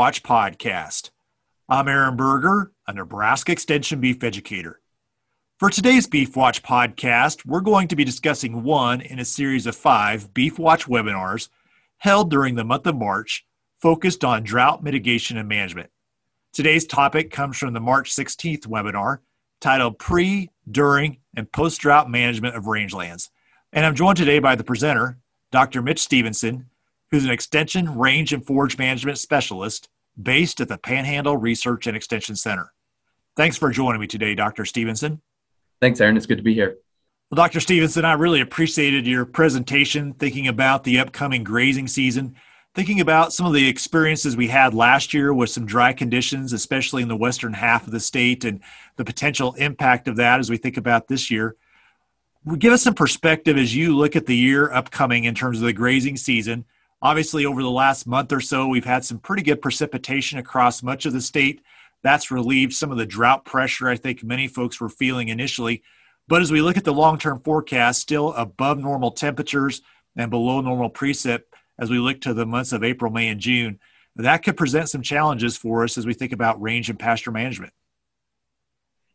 Watch podcast. I'm Aaron Berger, a Nebraska Extension beef educator. For today's Beef Watch podcast, we're going to be discussing one in a series of five Beef Watch webinars held during the month of March focused on drought mitigation and management. Today's topic comes from the March 16th webinar titled Pre, During, and Post Drought Management of Rangelands. And I'm joined today by the presenter, Dr. Mitch Stephenson, who's an extension, range, and forage management specialist based at the Panhandle Research and Extension Center. Thanks for joining me today, Dr. Stephenson. Thanks, Aaron. It's good to be here. Well, Dr. Stephenson, I really appreciated your presentation thinking about the upcoming grazing season, thinking about some of the experiences we had last year with some dry conditions, especially in the western half of the state, and the potential impact of that as we think about this year. Give us some perspective as you look at the year upcoming in terms of the grazing season Obviously, over the last month or so, we've had some pretty good precipitation across much of the state. That's relieved some of the drought pressure I think many folks were feeling initially. But as we look at the long term forecast, still above normal temperatures and below normal precip as we look to the months of April, May, and June, that could present some challenges for us as we think about range and pasture management.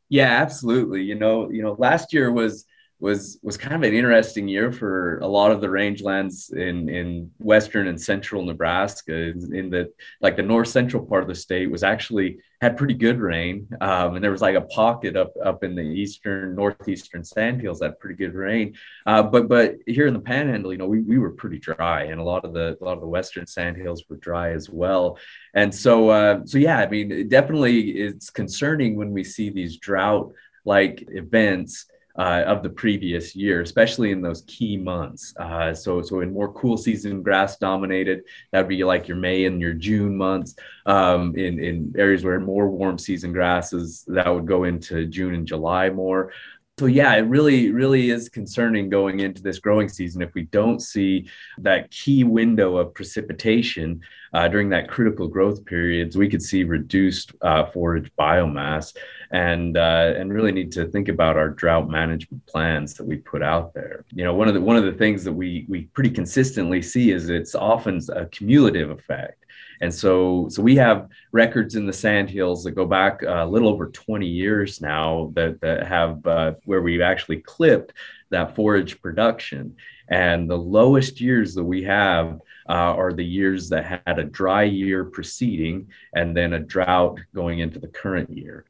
Yeah, absolutely. You know, you know, last year was was was kind of an interesting year for a lot of the rangelands in in western and central Nebraska. In the like the north central part of the state was actually had pretty good rain, um, and there was like a pocket up up in the eastern northeastern sandhills that pretty good rain. Uh, but but here in the Panhandle, you know, we, we were pretty dry, and a lot of the a lot of the western sandhills were dry as well. And so uh, so yeah, I mean, definitely it's concerning when we see these drought like events uh, of the previous year, especially in those key months. Uh, so, so in more cool season grass dominated, that'd be like your May and your June months. Um, in in areas where more warm season grasses, that would go into June and July more. So yeah, it really, really is concerning going into this growing season if we don't see that key window of precipitation uh, during that critical growth periods. We could see reduced uh, forage biomass, and uh, and really need to think about our drought management plans that we put out there. You know, one of the one of the things that we we pretty consistently see is it's often a cumulative effect. And so, so we have records in the sandhills that go back a little over 20 years now that, that have uh, where we've actually clipped that forage production. And the lowest years that we have uh, are the years that had a dry year preceding and then a drought going into the current year.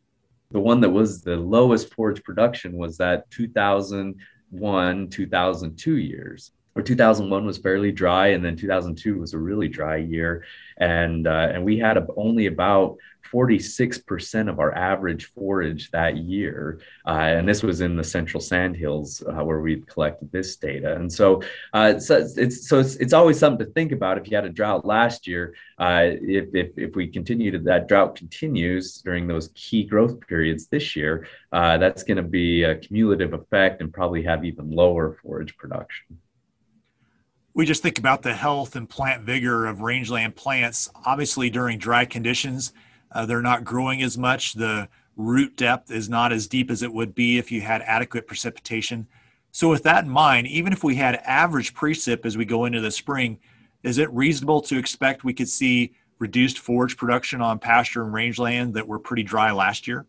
The one that was the lowest forage production was that 2001, 2002 years or 2001 was fairly dry and then 2002 was a really dry year. And uh, and we had a, only about 46% of our average forage that year uh, and this was in the central sandhills uh, where we collected this data. And so, uh, so it's so it's, it's always something to think about if you had a drought last year uh, if, if, if we continue to that drought continues during those key growth periods this year uh, that's going to be a cumulative effect and probably have even lower forage production we just think about the health and plant vigor of rangeland plants. Obviously, during dry conditions, uh, they're not growing as much. The root depth is not as deep as it would be if you had adequate precipitation. So, with that in mind, even if we had average precip as we go into the spring, is it reasonable to expect we could see reduced forage production on pasture and rangeland that were pretty dry last year?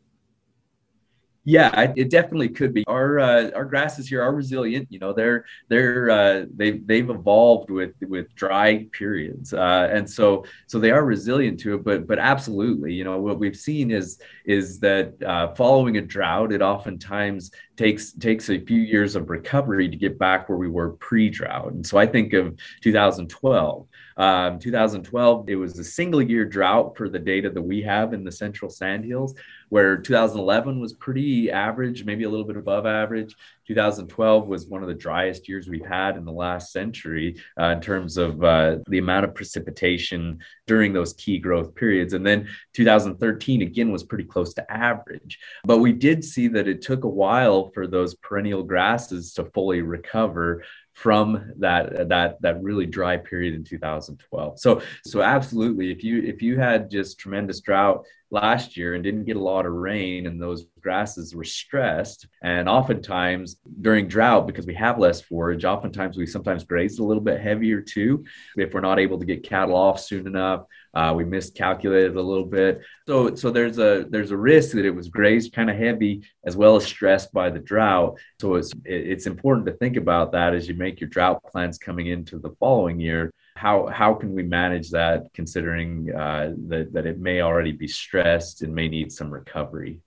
Yeah, it definitely could be. Our uh, our grasses here are resilient. You know, they're they're uh, they they've evolved with with dry periods, uh, and so so they are resilient to it. But but absolutely, you know, what we've seen is is that uh, following a drought, it oftentimes takes takes a few years of recovery to get back where we were pre-drought. And so I think of 2012. Um, 2012, it was a single year drought for the data that we have in the central sandhills, where 2011 was pretty average, maybe a little bit above average. 2012 was one of the driest years we've had in the last century uh, in terms of uh, the amount of precipitation during those key growth periods. And then 2013 again was pretty close to average. But we did see that it took a while for those perennial grasses to fully recover from that that that really dry period in 2012 so so absolutely if you if you had just tremendous drought last year and didn't get a lot of rain and those grasses were stressed. And oftentimes during drought because we have less forage oftentimes we sometimes graze a little bit heavier too. If we're not able to get cattle off soon enough uh, we miscalculated a little bit. So so there's a there's a risk that it was grazed kind of heavy as well as stressed by the drought. So it's it's important to think about that as you make your drought plans coming into the following year how how can we manage that considering uh, that that it may already be stressed and may need some recovery?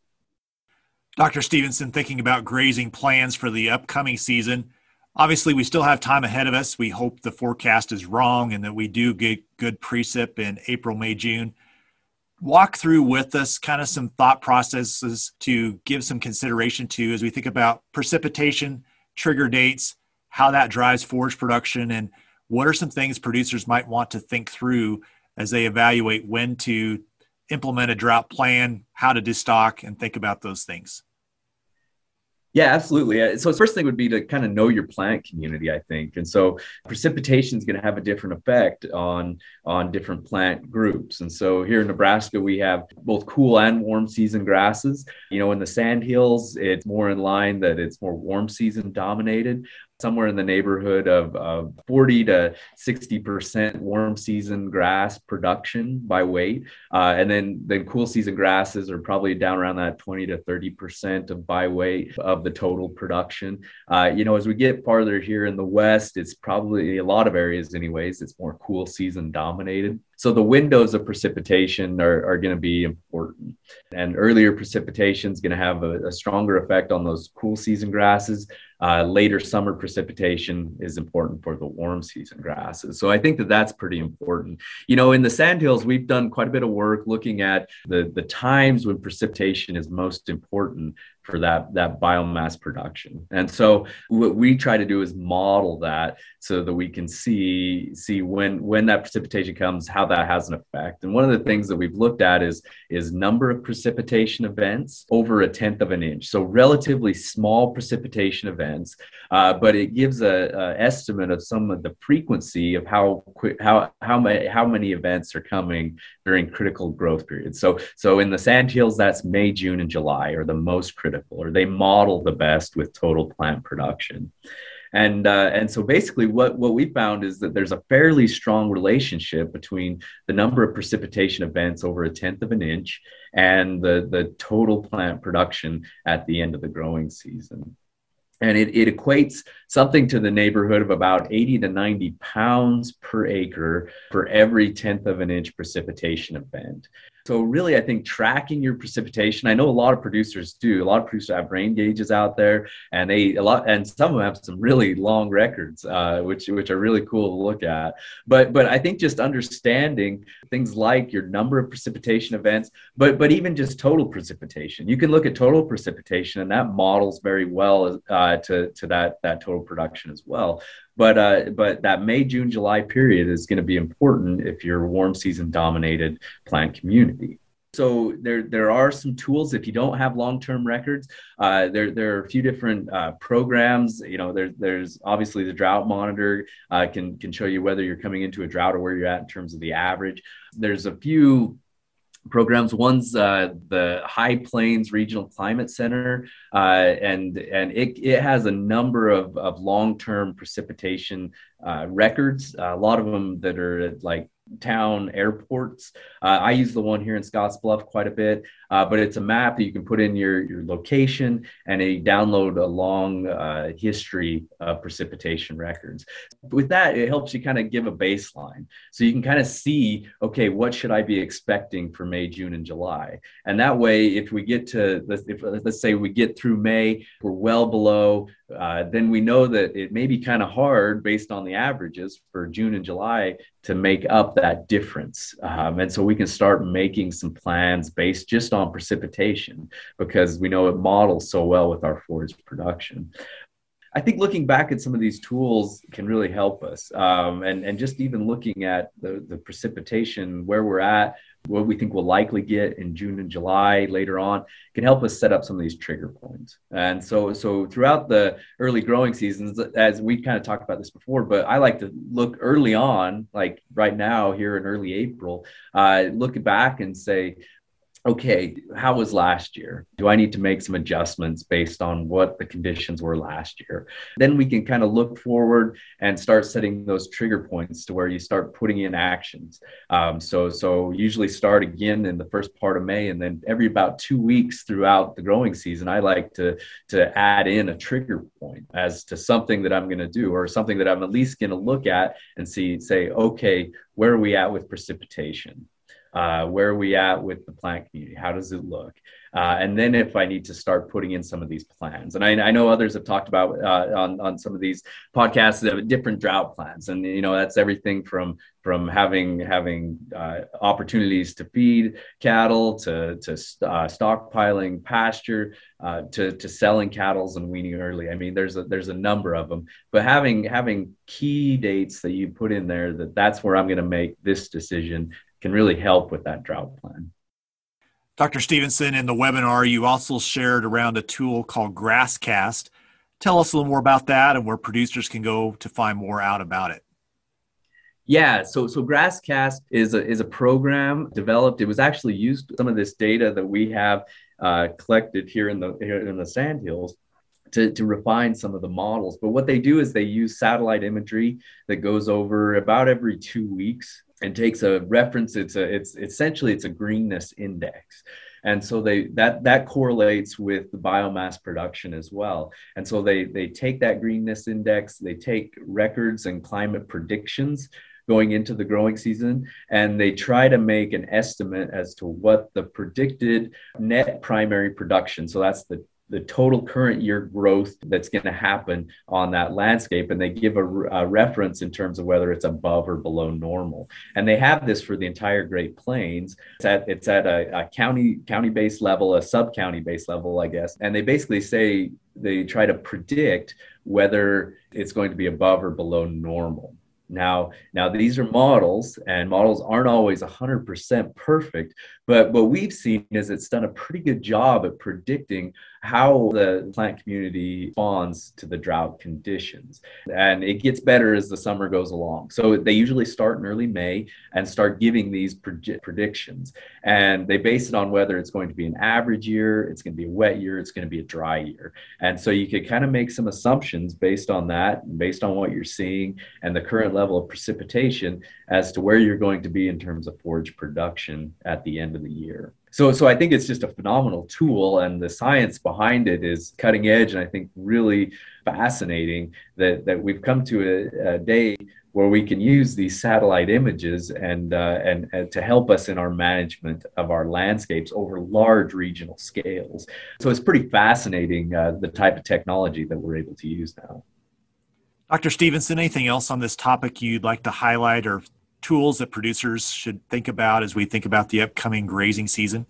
Dr stephenson thinking about grazing plans for the upcoming season. Obviously we still have time ahead of us. We hope the forecast is wrong and that we do get good precip in april may june. Walk through with us kind of some thought processes to give some consideration to as we think about precipitation trigger dates how that drives forage production and what are some things producers might want to think through as they evaluate when to implement a drought plan, how to destock, and think about those things? Yeah, absolutely. Uh, so, the first thing would be to kind of know your plant community, I think. And so, precipitation is going to have a different effect on on different plant groups. And so, here in Nebraska, we have both cool and warm season grasses. You know, in the sand hills, it's more in line that it's more warm season dominated somewhere in the neighborhood of, of 40 to 60% warm season grass production by weight. Uh, and then, then cool season grasses are probably down around that 20 to 30% of by weight of the total production. Uh, you know, as we get farther here in the West, it's probably a lot of areas, anyways, it's more cool season dominated. So the windows of precipitation are, are going to be important. And earlier precipitation is going to have a, a, stronger effect on those cool season grasses. Uh, later summer precipitation is important for the warm season grasses. So I think that that's pretty important. You know, in the sandhills, we've done quite a bit of work looking at the, the times when precipitation is most important for that that biomass production. And so what we try to do is model that so that we can see see when when that precipitation comes how that has an effect. And one of the things that we've looked at is is number of precipitation events over a tenth of an inch. So relatively small precipitation events uh, but it gives a, a, estimate of some of the frequency of how quick how how many how many events are coming during critical growth periods. So so in the sand hills that's may june and july are the most critical or they model the best with total plant production. And uh, and so basically what what we found is that there's a fairly strong relationship between the number of precipitation events over a tenth of an inch and the the total plant production at the end of the growing season. And it, it equates something to the neighborhood of about 80 to 90 pounds per acre for every tenth of an inch precipitation event so really, I think tracking your precipitation. I know a lot of producers do. A lot of producers have rain gauges out there, and they a lot, and some of them have some really long records, uh, which which are really cool to look at. But but I think just understanding things like your number of precipitation events, but but even just total precipitation. You can look at total precipitation, and that models very well uh, to to that that total production as well. But uh, but that May, June, July period is going to be important if you're a warm season dominated plant community. So there, there are some tools if you don't have long-term records. Uh, there, there are a few different uh, programs. You know, there, there's obviously the drought monitor uh, can can show you whether you're coming into a drought or where you're at in terms of the average. There's a few programs. One's uh, the High Plains Regional Climate Center, uh, and and it, it has a number of, of long term precipitation uh, records. a lot of them that are like town airports. Uh, I use the one here in Scottsbluff quite a bit, uh, but it's a map that you can put in your, your location and a download a long uh, history of precipitation records. With that, it helps you kind of give a baseline. So you can kind of see, okay, what should I be expecting for May, June, and July? And that way, if we get to, let's, if, let's say we get through May, we're well below uh, then we know that it may be kind of hard based on the averages for June and July to make up that difference. Um, and so we can start making some plans based just on precipitation because we know it models so well with our forage production. I think looking back at some of these tools can really help us. Um, and, and just even looking at the, the precipitation, where we're at, what we think we'll likely get in June and July later on can help us set up some of these trigger points. And so, so throughout the early growing seasons, as we kind of talked about this before, but I like to look early on, like right now here in early April, uh, look back and say, okay, how was last year? Do I need to make some adjustments based on what the conditions were last year? Then we can kind of look forward and start setting those trigger points to where you start putting in actions. Um, so, so usually start again in the first part of May, and then every about two weeks throughout the growing season, I like to to add in a trigger point as to something that I'm going to do or something that I'm at least going to look at and see, say, okay, where are we at with precipitation? Uh, where are we at with the plant community? How does it look? Uh, and then if i need to start putting in some of these plans. And i, I know others have talked about uh, on, on some of these podcasts different drought plans. And you know that's everything from from having having uh, opportunities to feed cattle to to uh, stockpiling pasture uh, to to selling cattle and weaning early. I mean, there's a there's a number of them, but having having key dates that you put in there that that's where I'm going to make this decision can really help with that drought plan. Dr. Stephenson, in the webinar, you also shared around a tool called GrassCast. Tell us a little more about that and where producers can go to find more out about it. Yeah, so so GrassCast is a is a program developed. It was actually used some of this data that we have uh, collected here in the here in the Sandhills to, to refine some of the models. But what they do is they use satellite imagery that goes over about every two weeks and takes a reference it's a it's essentially it's a greenness index. And so they that that correlates with the biomass production as well. And so they they take that greenness index they take records and climate predictions going into the growing season and they try to make an estimate as to what the predicted net primary production so that's the the total current year growth that's going to happen on that landscape. And they give a, a, reference in terms of whether it's above or below normal. And they have this for the entire great plains. It's at, it's at a, a county county based level a sub county based level i guess. And they basically say they try to predict whether it's going to be above or below normal. Now, now these are models, and models aren't always 100% perfect, but what we've seen is it's done a pretty good job at predicting how the plant community responds to the drought conditions. And it gets better as the summer goes along. So they usually start in early May and start giving these predictions. And they base it on whether it's going to be an average year, it's going to be a wet year, it's going to be a dry year. And so you could kind of make some assumptions based on that, based on what you're seeing and the current level of precipitation as to where you're going to be in terms of forage production at the end of the year. So, so I think it's just a phenomenal tool, and the science behind it is cutting edge, and I think really fascinating that that we've come to a, a day where we can use these satellite images and, uh, and, and to help us in our management of our landscapes over large regional scales. So it's pretty fascinating uh, the type of technology that we're able to use now. Dr. Stephenson, anything else on this topic you'd like to highlight or tools that producers should think about as we think about the upcoming grazing season?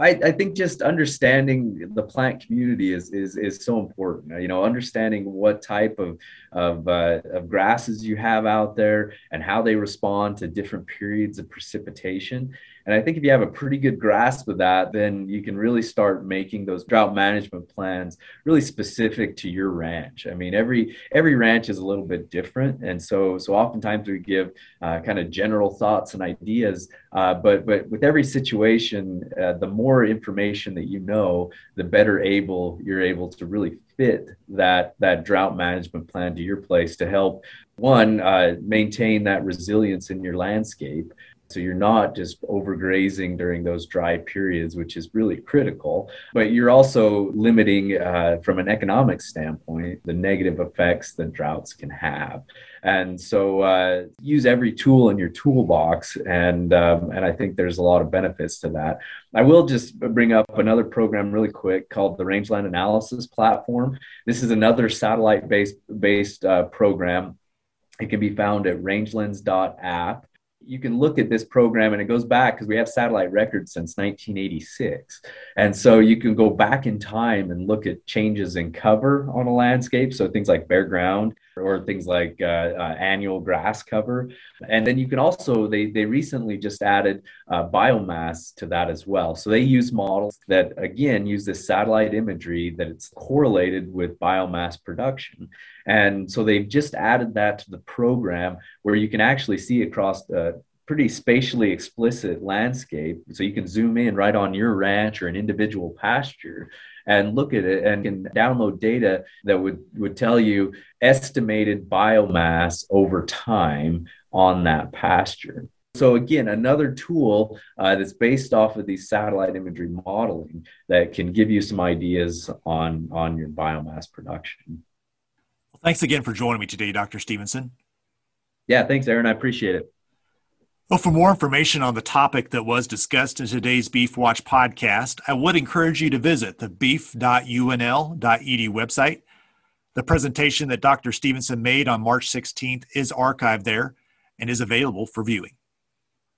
I, I, think just understanding the plant community is, is is so important. You know, understanding what type of of, uh, of grasses you have out there and how they respond to different periods of precipitation. And I think if you have a pretty good grasp of that, then you can really start making those drought management plans really specific to your ranch. I mean, every every ranch is a little bit different, and so so oftentimes we give uh, kind of general thoughts and ideas, uh, but but with every situation, uh, the more information that you know, the better able you're able to really fit that that drought management plan to your place to help one uh, maintain that resilience in your landscape so you're not just overgrazing during those dry periods, which is really critical, but you're also limiting, uh, from an economic standpoint, the negative effects that droughts can have. And so uh, use every tool in your toolbox. And, um, and I think there's a lot of benefits to that. I will just bring up another program really quick called the Rangeland Analysis Platform. This is another satellite based, based uh, program. It can be found at rangelands.app you can look at this program and it goes back because we have satellite records since 1986 and so you can go back in time and look at changes in cover on a landscape so things like bare ground or things like uh, uh, annual grass cover. And then you can also they they recently just added uh, biomass to that as well. So they use models that again use this satellite imagery that it's correlated with biomass production. And so they've just added that to the program where you can actually see across the pretty spatially explicit landscape. So you can zoom in right on your ranch or an individual pasture and look at it and can download data that would, would tell you estimated biomass over time on that pasture. So again, another tool uh, that's based off of these satellite imagery modeling that can give you some ideas on, on your biomass production. Well, thanks again for joining me today, Dr. Stephenson. Yeah, thanks, Aaron. I appreciate it. Well, for more information on the topic that was discussed in today's Beef Watch podcast, I would encourage you to visit the beef.unl.edu website. The presentation that Dr. Stephenson made on March 16th is archived there and is available for viewing.